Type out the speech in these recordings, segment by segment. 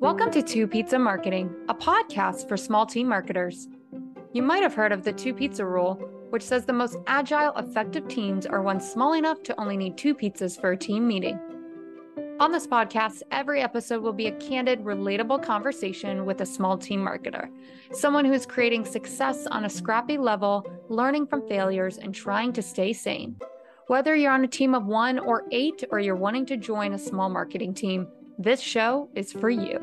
Welcome to Two Pizza Marketing, a podcast for small team marketers. You might have heard of the two pizza rule, which says the most agile, effective teams are ones small enough to only need two pizzas for a team meeting. On this podcast, every episode will be a candid, relatable conversation with a small team marketer, someone who is creating success on a scrappy level, learning from failures, and trying to stay sane. Whether you're on a team of one or eight, or you're wanting to join a small marketing team, this show is for you.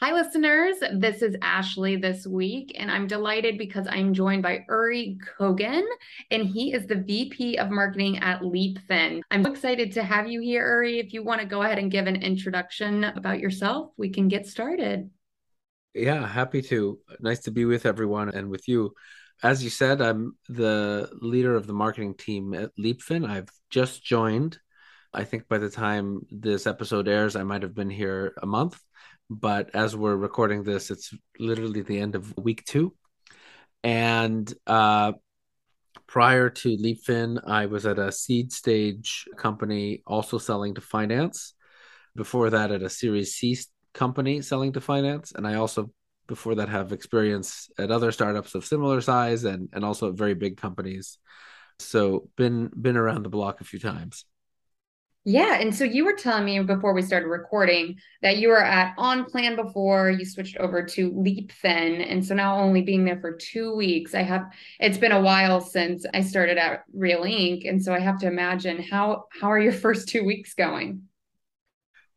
Hi, listeners. This is Ashley this week, and I'm delighted because I'm joined by Uri Kogan, and he is the VP of Marketing at LeapFin. I'm excited to have you here, Uri. If you want to go ahead and give an introduction about yourself, we can get started. Yeah, happy to. Nice to be with everyone and with you. As you said, I'm the leader of the marketing team at LeapFin. I've just joined. I think by the time this episode airs, I might have been here a month but as we're recording this, it's literally the end of week two. And uh, prior to LeapFin, I was at a seed stage company also selling to finance. Before that, at a Series C company selling to finance. And I also, before that, have experience at other startups of similar size and, and also at very big companies. So been been around the block a few times. Yeah. And so you were telling me before we started recording that you were at On Plan before you switched over to LeapFin. And so now only being there for two weeks, I have it's been a while since I started at Real Inc. And so I have to imagine how how are your first two weeks going?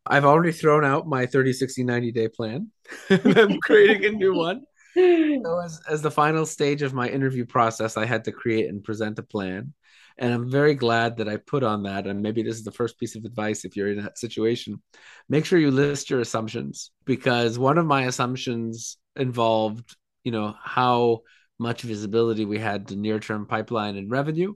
I've already thrown out my 30, 60, 90 day plan. I'm creating a new one. So as, as the final stage of my interview process, I had to create and present a plan. And i'm very glad that i put on that. And maybe this is the first piece of advice if you're in that situation. Make sure you list your assumptions because one of my assumptions involved you know how much visibility we had to near term pipeline and revenue.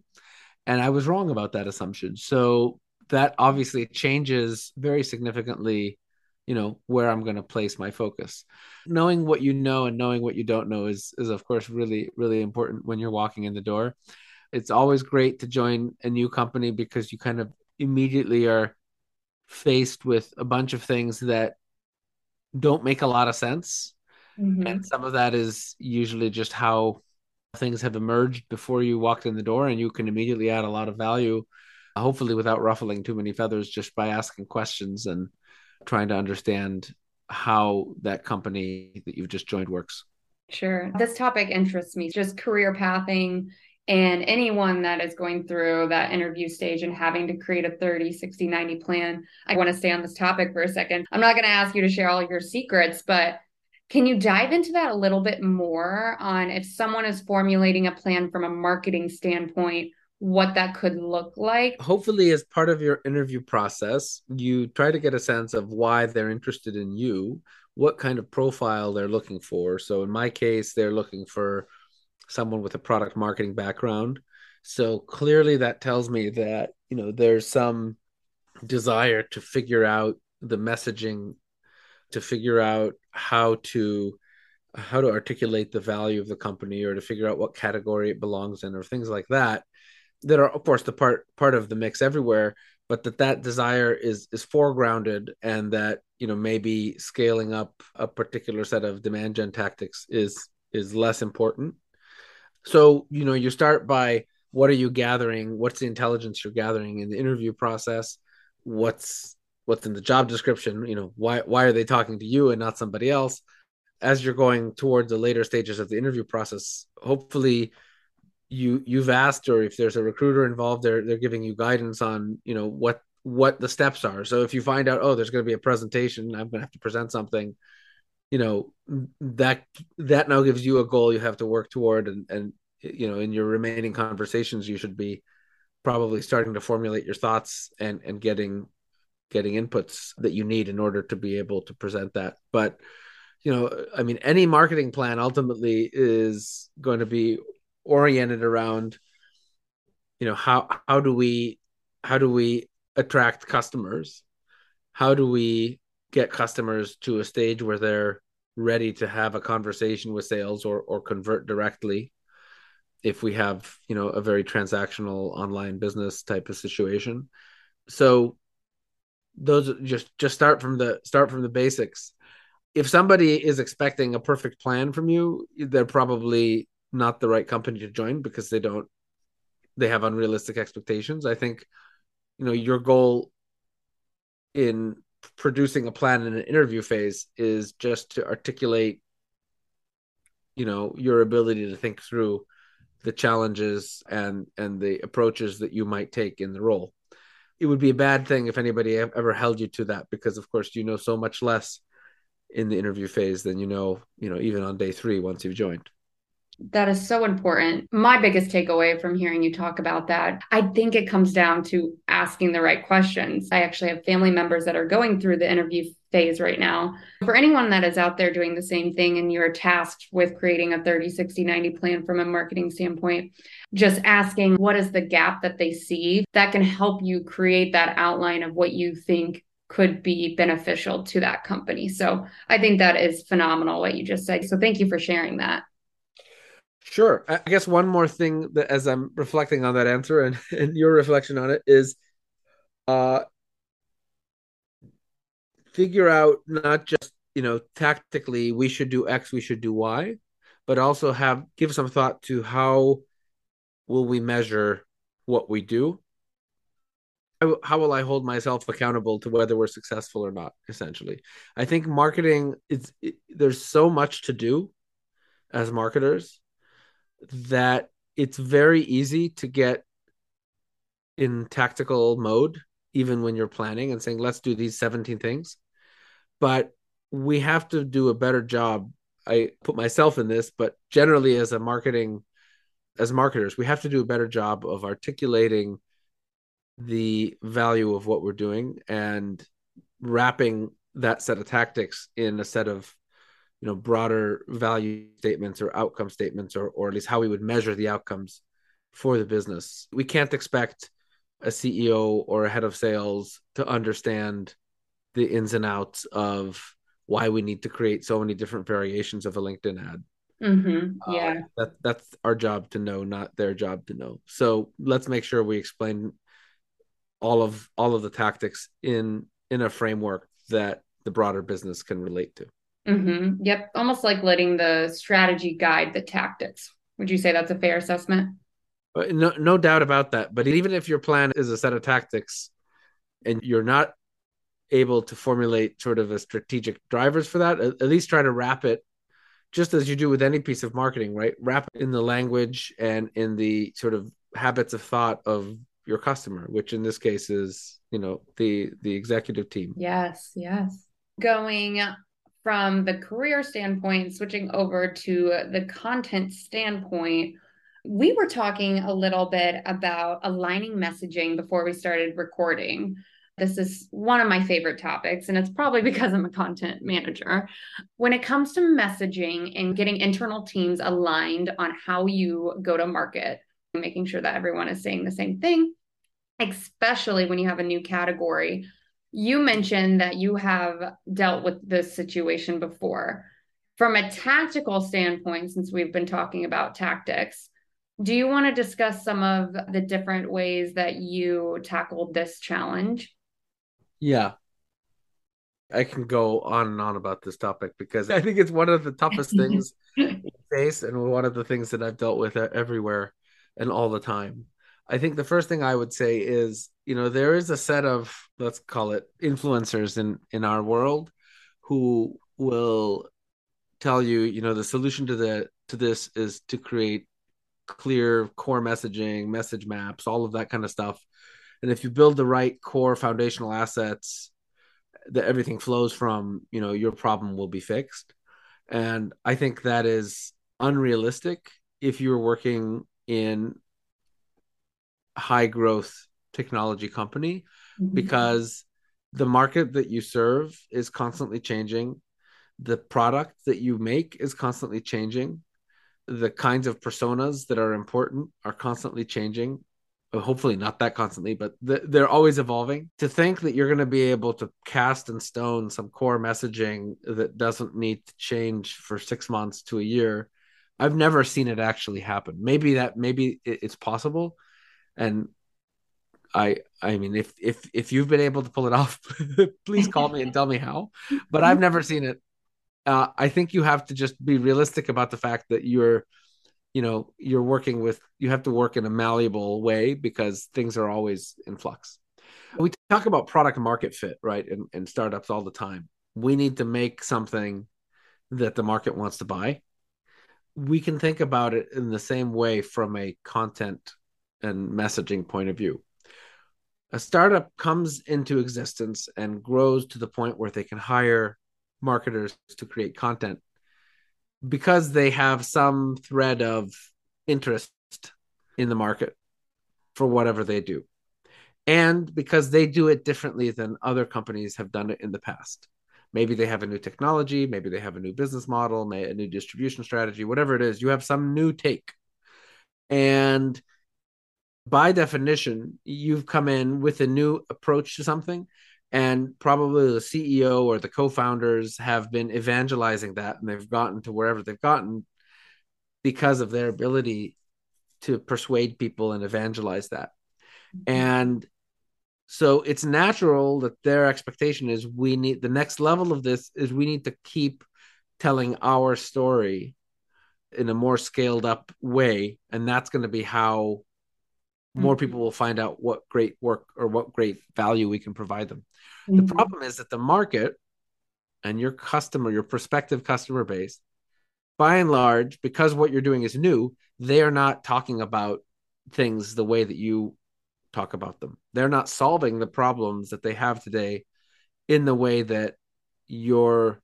And i was wrong about that assumption. So that obviously changes very significantly you know where i'm going to place my focus knowing what you know and knowing what you don't know is is of course really really important when you're walking in the door it's always great to join a new company because you kind of immediately are faced with a bunch of things that don't make a lot of sense. Mm-hmm. And some of that is usually just how things have emerged before you walked in the door, and you can immediately add a lot of value, hopefully without ruffling too many feathers, just by asking questions and trying to understand how that company that you've just joined works. Sure. This topic interests me, just career pathing and anyone that is going through that interview stage and having to create a 30, 60, 90 plan, I want to stay on this topic for a second. I'm not going to ask you to share all your secrets, but can you dive into that a little bit more on if someone is formulating a plan from a marketing standpoint? What that could look like. Hopefully, as part of your interview process, you try to get a sense of why they're interested in you, what kind of profile they're looking for. So, in my case, they're looking for someone with a product marketing background. So clearly that tells me that, you know, there's some desire to figure out the messaging, to figure out how to how to articulate the value of the company or to figure out what category it belongs in or things like that that are of course the part part of the mix everywhere but that that desire is is foregrounded and that you know maybe scaling up a particular set of demand gen tactics is is less important so, you know, you start by what are you gathering? What's the intelligence you're gathering in the interview process? What's what's in the job description? You know, why why are they talking to you and not somebody else? As you're going towards the later stages of the interview process, hopefully you you've asked or if there's a recruiter involved they're they're giving you guidance on you know what what the steps are. So if you find out oh there's going to be a presentation i'm going to have to present something you know that that now gives you a goal you have to work toward and and you know in your remaining conversations you should be probably starting to formulate your thoughts and and getting getting inputs that you need in order to be able to present that. But you know i mean any marketing plan ultimately is going to be oriented around you know how how do we how do we attract customers? How do we get customers to a stage where they're ready to have a conversation with sales or or convert directly? If we have you know a very transactional online business type of situation. So those just just start from the start from the basics. If somebody is expecting a perfect plan from you they're probably not the right company to join because they don't they have unrealistic expectations. I think you know your goal in producing a plan in an interview phase is just to articulate you know your ability to think through the challenges and and the approaches that you might take in the role. It would be a bad thing if anybody ever held you to that because of course you know so much less in the interview phase than you know you know even on day 3 once you've joined that is so important. My biggest takeaway from hearing you talk about that, I think it comes down to asking the right questions. I actually have family members that are going through the interview phase right now. For anyone that is out there doing the same thing and you're tasked with creating a 30, 60, 90 plan from a marketing standpoint, just asking what is the gap that they see that can help you create that outline of what you think could be beneficial to that company. So I think that is phenomenal what you just said. So thank you for sharing that. Sure. I guess one more thing that as I'm reflecting on that answer and, and your reflection on it is uh figure out not just, you know, tactically we should do X, we should do Y, but also have give some thought to how will we measure what we do? How, will I hold myself accountable to whether we're successful or not? Essentially, I think marketing is it, there's so much to do as marketers that it's very easy to get in tactical mode even when you're planning and saying let's do these 17 things. But we have to do a better job. I put myself in this but generally as a marketing as marketers we have to do a better job of articulating the value of what we're doing and wrapping that set of tactics in a set of you know broader value statements or outcome statements or or at least how we would measure the outcomes for the business. We can't expect a ceo or a head of sales to understand the ins and outs of why we need to create so many different variations of a linkedin ad. Mm-hmm. Uh, yeah. uh, that that's our job to know not their job to know. So let's make sure we explain all of all of the tactics in in a framework that the broader business can relate to Mm-hmm. Yep. Almost like letting the strategy guide the tactics. Would you say that's a fair assessment? Uh, no, no doubt about that. But even if your plan is a set of tactics and you're not able to formulate sort of a strategic drivers for that, at least try to wrap it just as you do with any piece of marketing, right? Wrap it in the language and in the sort of habits of thought of your customer, which in this case is, you know, the the executive team. Yes, yes. Going from the career standpoint, switching over to the content standpoint, we were talking a little bit about aligning messaging before we started recording. This is one of my favorite topics, and it's probably because I'm a content manager. When it comes to messaging and getting internal teams aligned on how you go to market, making sure that everyone is saying the same thing, especially when you have a new category you mentioned that you have dealt with this situation before. From a tactical standpoint, since we've been talking about tactics, do you want to discuss some of the different ways that you tackled this challenge? Yeah. I can go on and on about this topic because I think it's one of the toughest things we face and one of the things that I've dealt with everywhere and all the time. I think the first thing I would say is, you know, there is a set of let's call it influencers in in our world who will tell you, you know, the solution to the to this is to create clear core messaging, message maps, all of that kind of stuff. And if you build the right core foundational assets that everything flows from, you know, your problem will be fixed. And I think that is unrealistic if you're working in high growth technology company mm-hmm. because the market that you serve is constantly changing the product that you make is constantly changing the kinds of personas that are important are constantly changing hopefully not that constantly but they're always evolving to think that you're going to be able to cast in stone some core messaging that doesn't need to change for six months to a year I've never seen it actually happen. Maybe that maybe it's possible, and I I mean if if if you've been able to pull it off, please call me and tell me how. But I've never seen it. Uh, I think you have to just be realistic about the fact that you're, you know, you're working with you have to work in a malleable way because things are always in flux. We talk about product market fit, right? And in startups all the time. We need to make something that the market wants to buy. We can think about it in the same way from a content and messaging point of view. A startup comes into existence and grows to the point where they can hire marketers to create content because they have some thread of interest in the market for whatever they do and because they do it differently than other companies have done it in the past. Maybe they have a new technology maybe they have a new business model a new distribution strategy whatever it is you have some new take. And by definition, you've come in with a new approach to something, and probably the CEO or the co-founders have been evangelizing that, and they've gotten to wherever they've gotten because of their ability to persuade people and evangelize that. Mm-hmm. And so it's natural that their expectation is we need the next level of this is we need to keep telling our story in a more scaled up way and that's going to be how more mm-hmm. people will find out what great work or what great value we can provide them. Mm-hmm. The problem is that the market and your customer, your prospective customer base, by and large, because what you're doing is new, they are not talking about things the way that you talk about them. They're not solving the problems that they have today in the way that your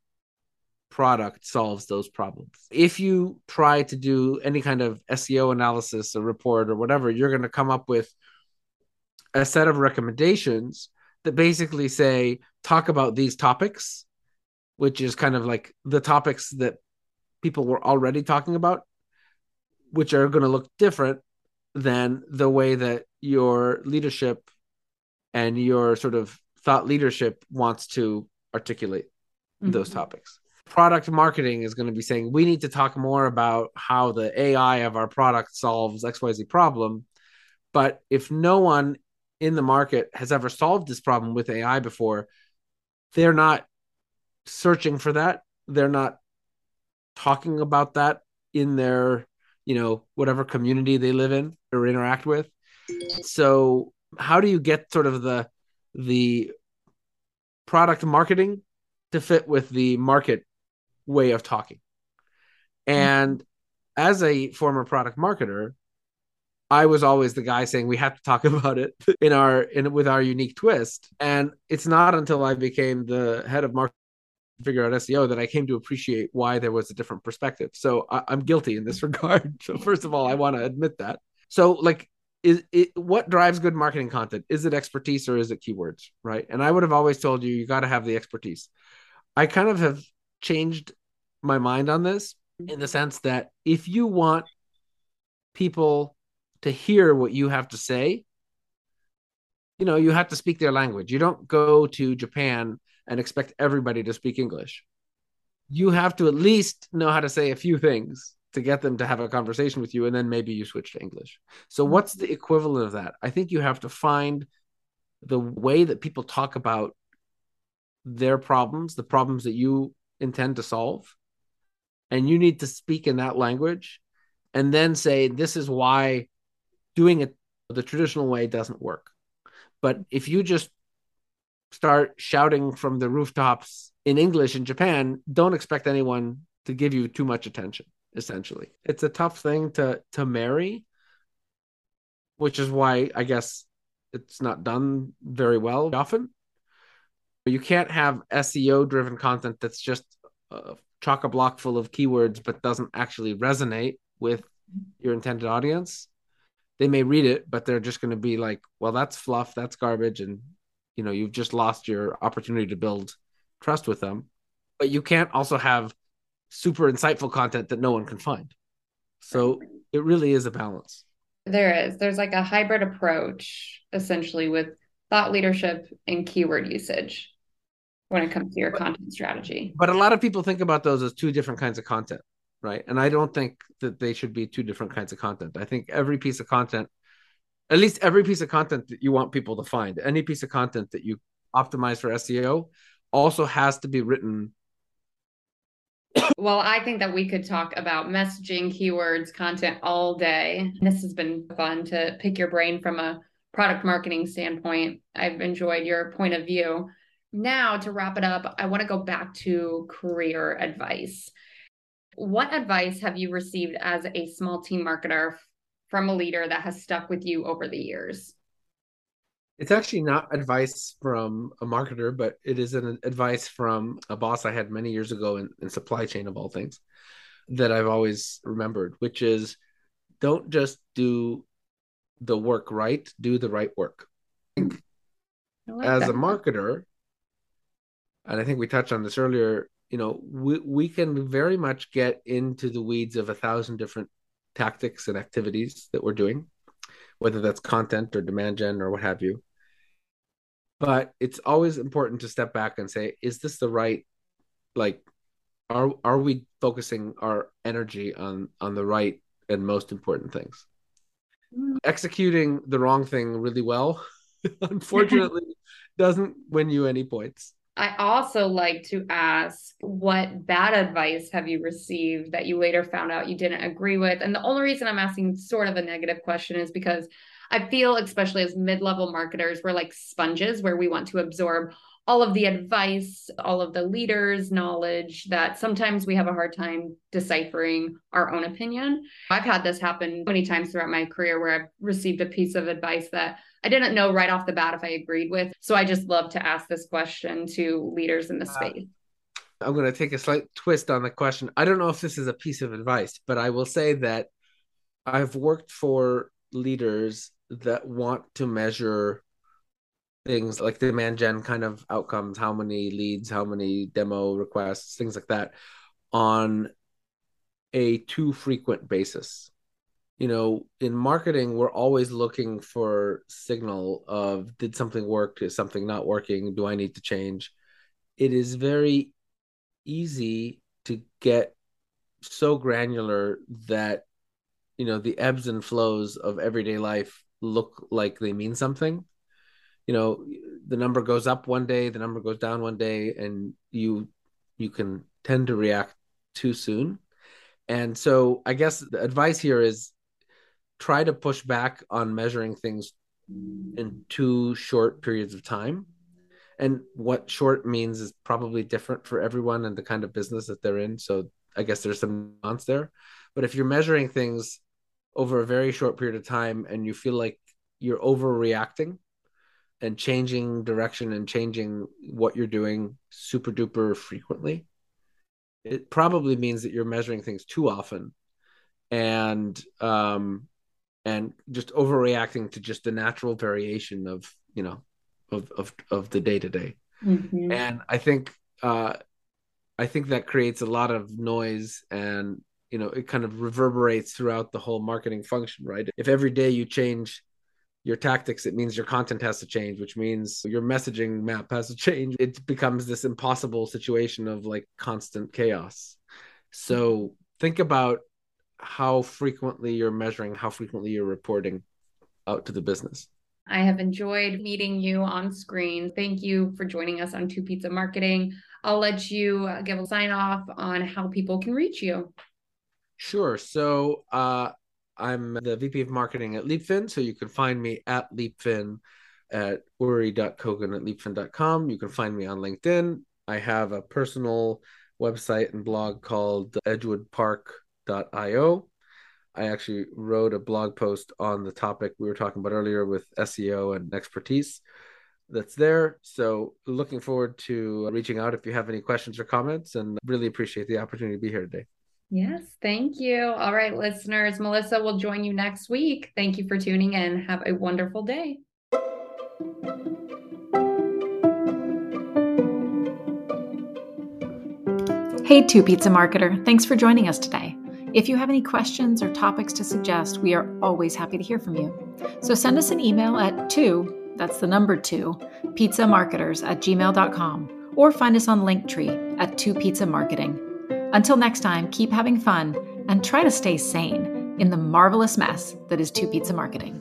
product solves those problems. If you try to do any kind of SEO analysis or report or whatever, you're going to come up with a set of recommendations that basically say talk about these topics, which is kind of like the topics that people were already talking about, which are going to look different than the way that your leadership and your sort of thought leadership wants to articulate mm-hmm. those topics product marketing is going to be saying we need to talk more about how the AI of our product solves XYZ problem. But if no one in the market has ever solved this problem with AI before, they're not searching for that. They're not talking about that in their, you know, whatever community they live in or interact with. So how do you get sort of the the product marketing to fit with the market way of talking. And mm-hmm. as a former product marketer, I was always the guy saying we have to talk about it in our in with our unique twist. And it's not until I became the head of marketing figure out SEO that I came to appreciate why there was a different perspective. So I, am guilty in this regard. So first of all, I want to admit that. So like is it what drives good marketing content? Is it expertise or is it keywords? Right. And I would have always told you you got to have the expertise. I kind of have changed my mind on this mm-hmm. in the sense that if you want people to hear what you have to say, you know, you have to speak their language. You don't go to Japan and expect everybody to speak English. You have to at least know how to say a few things to get them to have a conversation with you, and then maybe you switch to English. So, mm-hmm. what's the equivalent of that? I think you have to find the way that people talk about their problems, the problems that you intend to solve, and you need to speak in that language and then say this is why doing it the traditional way doesn't work. But if you just start shouting from the rooftops in english in japan don't expect anyone to give you too much attention essentially. It's a tough thing to to marry which is why i guess it's not done very well often. You can't have seo driven content that's just uh, chock a block full of keywords but doesn't actually resonate with your intended audience they may read it but they're just going to be like well that's fluff that's garbage and you know you've just lost your opportunity to build trust with them. But you can't also have super insightful content that no one can find. So it really is a balance. There is. There's like a hybrid approach essentially with thought leadership and keyword usage when it comes to your content strategy. But a lot of people think about those as two different kinds of content. right? And I don't think that they should be two different kinds of content. I think every piece of content, at least every piece of content that you want people to find, any piece of content that you optimize for SEO also has to be written well, I think that we could talk about messaging, keywords, content all day. This has been fun to pick your brain from a product marketing standpoint. I've enjoyed your point of view. Now, to wrap it up, I want to go back to career advice. What advice have you received as a small team marketer from a leader that has stuck with you over the years? It's actually not advice from a marketer, but it is an advice from a boss I had many years ago in, in supply chain of all things that I've always remembered, which is don't just do the work right, do the right work. Like As that. a marketer, and I think we touched on this earlier, you know, we, we can very much get into the weeds of a thousand different tactics and activities that we're doing, whether that's content or demand gen or what have you. But it's always important to step back and say, is this the right like are are we focusing our energy on on the right and most important things? Mm. Executing the wrong thing really well, unfortunately, doesn't win you any points. I also like to ask what bad advice have you received that you later found out you didn't agree with? And the only reason I'm asking sort of a negative question is because I feel, especially as mid level marketers, we're like sponges where we want to absorb all of the advice, all of the leaders' knowledge that sometimes we have a hard time deciphering our own opinion. I've had this happen many times throughout my career where I've received a piece of advice that I didn't know right off the bat if I agreed with. So I just love to ask this question to leaders in the uh, space. I'm going to take a slight twist on the question. I don't know if this is a piece of advice, but I will say that I've worked for leaders that want to measure things like demand gen kind of outcomes, how many leads, how many demo requests, things like that on a too frequent basis. You know, in marketing, we're always looking for signal of did something work, is something not working, do I need to change? It is very easy to get so granular that you know the ebbs and flows of everyday life look like they mean something. You know the number goes up one day the number goes down one day and you you can tend to react too soon. And so i guess the advice here is try to push back on measuring things in too short periods of time. And what short means is probably different for everyone and the kind of business that they're in. So i guess there's some nuance there. But if you're measuring things over a very short period of time and you feel like you're overreacting and changing direction and changing what you're doing super duper frequently, it probably means that you're measuring things too often. And um and just overreacting to just the natural variation of you know of of of the day to day and i think uh i think that creates a lot of noise and you know it kind of reverberates throughout the whole marketing function right if every day you change your tactics, it means your content has to change, which means your messaging map has to change. It becomes this impossible situation of like constant chaos. So think about how frequently you're measuring, how frequently you're reporting out to the business. I have enjoyed meeting you on screen. Thank you for joining us on Two Pizza Marketing. I'll let you give a sign off on how people can reach you. Sure. So uh, I'm the VP of marketing at Leapfin. So you can find me at Leapfin at uri.kogan at leapfin.com. You can find me on LinkedIn. I have a personal website and blog called edgewoodpark.io. I actually wrote a blog post on the topic we were talking about earlier with SEO and expertise that's there. So looking forward to reaching out if you have any questions or comments and really appreciate the opportunity to be here today. Yes, thank you. All right, listeners, Melissa will join you next week. Thank you for tuning in. Have a wonderful day. Hey, Two Pizza Marketer. Thanks for joining us today. If you have any questions or topics to suggest, we are always happy to hear from you. So send us an email at two, that's the number two, pizza marketers at gmail.com, or find us on Linktree at two pizza marketing. Until next time, keep having fun and try to stay sane in the marvelous mess that is Two Pizza Marketing.